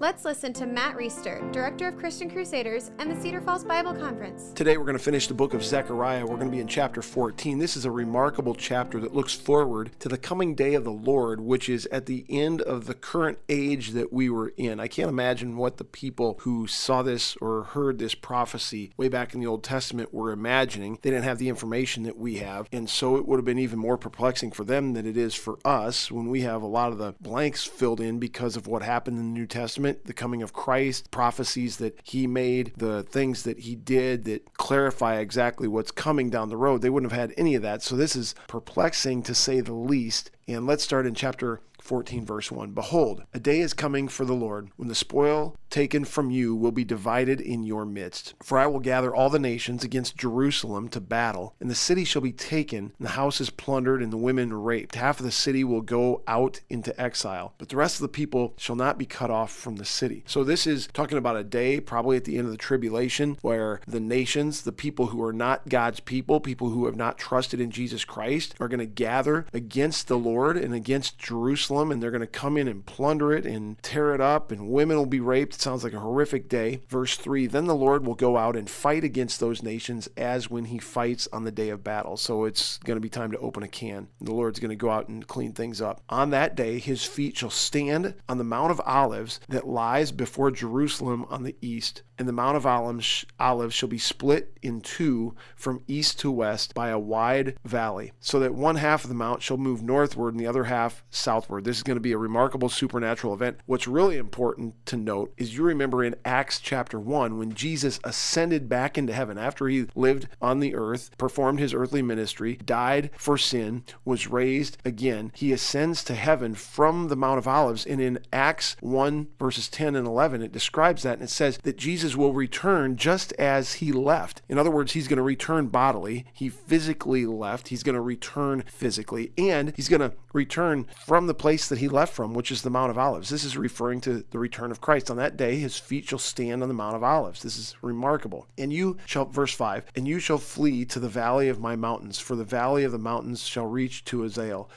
Let's listen to Matt Reisetter, Director of Christian Crusaders and the Cedar Falls Bible Conference. Today we're going to finish the book of Zechariah. We're going to be in chapter 14. This is a remarkable chapter that looks forward to the coming day of the Lord, which is at the end of the current age that we were in. I can't imagine what the people who saw this or heard this prophecy way back in the Old Testament were imagining. They didn't have the information that we have, and so it would have been even more perplexing for them than it is for us when we have a lot of the blanks filled in because of what happened in the New Testament the coming of Christ, prophecies that he made, the things that he did that clarify exactly what's coming down the road. They wouldn't have had any of that. So this is perplexing to say the least. And let's start in chapter 14, verse 1. Behold, a day is coming for the Lord when the spoil taken from you will be divided in your midst. For I will gather all the nations against Jerusalem to battle, and the city shall be taken, and the houses plundered, and the women raped. Half of the city will go out into exile, but the rest of the people shall not be cut off from the city. So this is talking about a day, probably at the end of the tribulation, where the nations, the people who are not God's people, people who have not trusted in Jesus Christ, are going to gather against the Lord and against Jerusalem, and they're going to come in and plunder it and tear it up, and women will be raped it sounds like a horrific day. Verse 3 Then the Lord will go out and fight against those nations as when he fights on the day of battle. So it's going to be time to open a can. The Lord's going to go out and clean things up. On that day, his feet shall stand on the Mount of Olives that lies before Jerusalem on the east and the Mount of olives shall be split in two from east to west by a wide valley, so that one half of the mount shall move northward and the other half southward. This is going to be a remarkable supernatural event. What's really important to note is you remember in Acts chapter 1 when Jesus ascended back into heaven after he lived on the earth, performed his earthly ministry, died for sin, was raised again. He ascends to heaven from the Mount of Olives. And in Acts 1 verses 10 and 11, it describes that and it says that Jesus Jesus will return just as he left. In other words, he's going to return bodily. He physically left. He's going to return physically. And he's going to return from the place that he left from, which is the Mount of Olives. This is referring to the return of Christ. On that day, his feet shall stand on the Mount of Olives. This is remarkable. And you shall, verse 5, and you shall flee to the valley of my mountains, for the valley of the mountains shall reach to Azal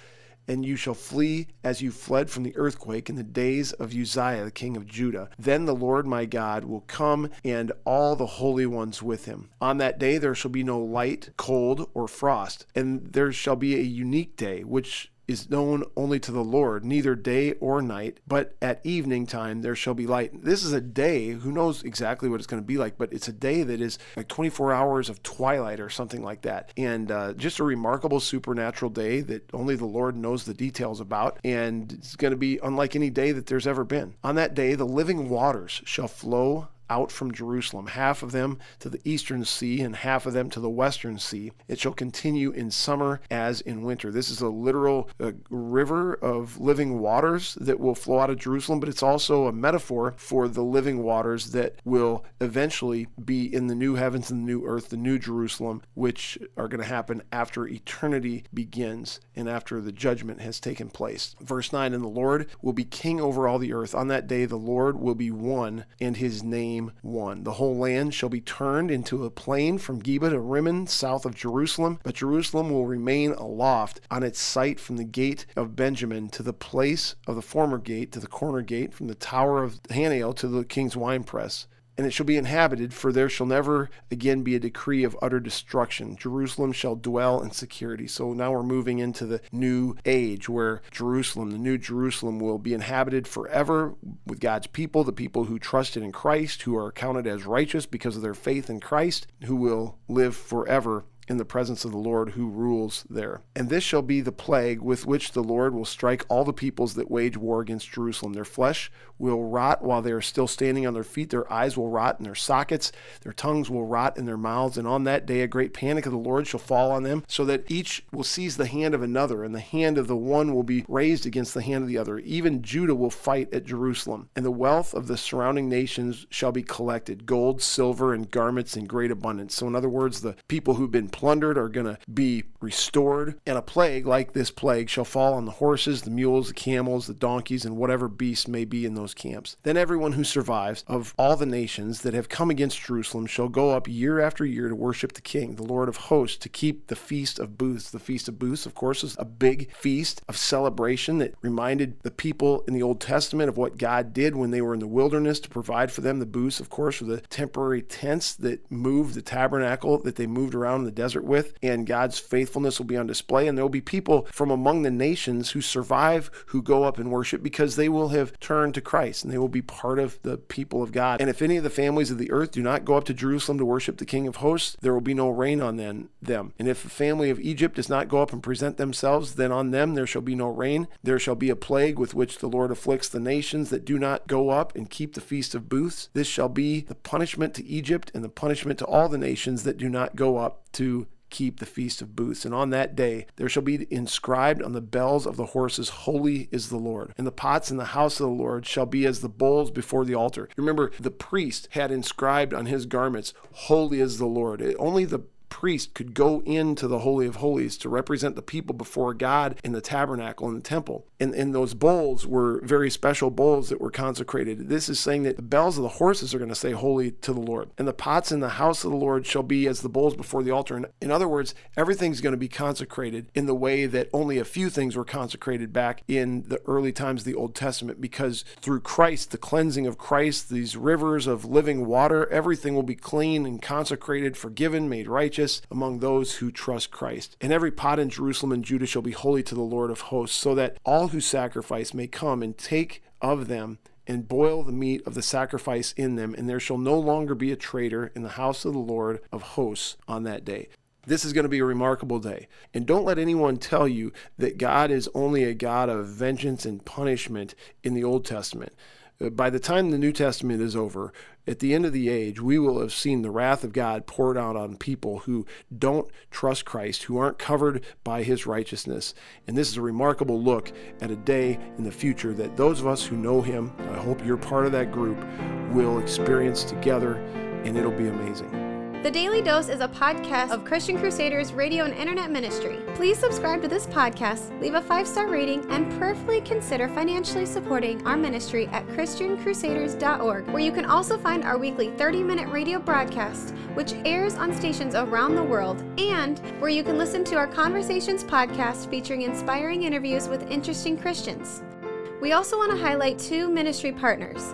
and you shall flee as you fled from the earthquake in the days of Uzziah, the king of Judah. Then the Lord my God will come, and all the holy ones with him. On that day there shall be no light, cold, or frost, and there shall be a unique day, which is known only to the Lord, neither day or night, but at evening time there shall be light. This is a day, who knows exactly what it's going to be like, but it's a day that is like 24 hours of twilight or something like that. And uh, just a remarkable supernatural day that only the Lord knows the details about. And it's going to be unlike any day that there's ever been. On that day, the living waters shall flow out from Jerusalem, half of them to the eastern sea and half of them to the western sea. It shall continue in summer as in winter. This is a literal uh, river of living waters that will flow out of Jerusalem, but it's also a metaphor for the living waters that will eventually be in the new heavens and the new earth, the new Jerusalem, which are going to happen after eternity begins and after the judgment has taken place. Verse 9 And the Lord will be king over all the earth. On that day, the Lord will be one, and his name one. The whole land shall be turned into a plain from Geba to Rimmon, south of Jerusalem, but Jerusalem will remain aloft on its site from the gate of Benjamin to the place of the former gate to the corner gate, from the tower of Hananel to the king's winepress and it shall be inhabited, for there shall never again be a decree of utter destruction. Jerusalem shall dwell in security. So now we're moving into the new age where Jerusalem, the new Jerusalem, will be inhabited forever with God's people, the people who trusted in Christ, who are counted as righteous because of their faith in Christ, who will live forever in the presence of the Lord who rules there. And this shall be the plague with which the Lord will strike all the peoples that wage war against Jerusalem. Their flesh will rot while they are still standing on their feet, their eyes will rot in their sockets, their tongues will rot in their mouths. And on that day, a great panic of the Lord shall fall on them, so that each will seize the hand of another, and the hand of the one will be raised against the hand of the other. Even Judah will fight at Jerusalem, and the wealth of the surrounding nations shall be collected gold, silver, and garments in great abundance. So, in other words, the people who've been plundered are going to be restored, and a plague like this plague shall fall on the horses, the mules, the camels, the donkeys, and whatever beasts may be in those camps. Then everyone who survives of all the nations that have come against Jerusalem shall go up year after year to worship the King, the Lord of hosts, to keep the feast of booths. The feast of booths, of course, is a big feast of celebration that reminded the people in the Old Testament of what God did when they were in the wilderness to provide for them. The booths, of course, were the temporary tents that moved the tabernacle that they moved around in the desert with, and God's faithfulness will be on display. And there will be people from among the nations who survive who go up and worship because they will have turned to Christ and they will be part of the people of God. And if any of the families of the earth do not go up to Jerusalem to worship the King of hosts, there will be no rain on them. And if the family of Egypt does not go up and present themselves, then on them there shall be no rain. There shall be a plague with which the Lord afflicts the nations that do not go up and keep the feast of booths. This shall be the punishment to Egypt and the punishment to all the nations that do not go up to keep the feast of booths. And on that day there shall be inscribed on the bells of the horses, Holy is the Lord. And the pots in the house of the Lord shall be as the bowls before the altar. Remember, the priest had inscribed on his garments, Holy is the Lord. only the priest could go into the Holy of Holies to represent the people before God in the tabernacle in the temple. And, and those bowls were very special bowls that were consecrated. This is saying that the bells of the horses are going to say holy to the Lord. And the pots in the house of the Lord shall be as the bowls before the altar. In other words, everything's going to be consecrated in the way that only a few things were consecrated back in the early times of the Old Testament because through Christ, the cleansing of Christ, these rivers of living water, everything will be clean and consecrated, forgiven, made righteous among those who trust Christ. And every pot in Jerusalem and Judah shall be holy to the Lord of hosts, so that all who sacrifice may come and take of them and boil the meat of the sacrifice in them, and there shall no longer be a traitor in the house of the Lord of hosts on that day. This is going to be a remarkable day. And don't let anyone tell you that God is only a God of vengeance and punishment in the Old Testament. By the time the New Testament is over, at the end of the age, we will have seen the wrath of God poured out on people who don't trust Christ, who aren't covered by his righteousness. And this is a remarkable look at a day in the future that those of us who know him, I hope you're part of that group, will experience together, and it'll be amazing. The Daily Dose is a podcast of Christian Crusaders radio and internet ministry. Please subscribe to this podcast, leave a five star rating, and prayerfully consider financially supporting our ministry at ChristianCrusaders.org, where you can also find our weekly 30 minute radio broadcast, which airs on stations around the world, and where you can listen to our Conversations podcast featuring inspiring interviews with interesting Christians. We also want to highlight two ministry partners.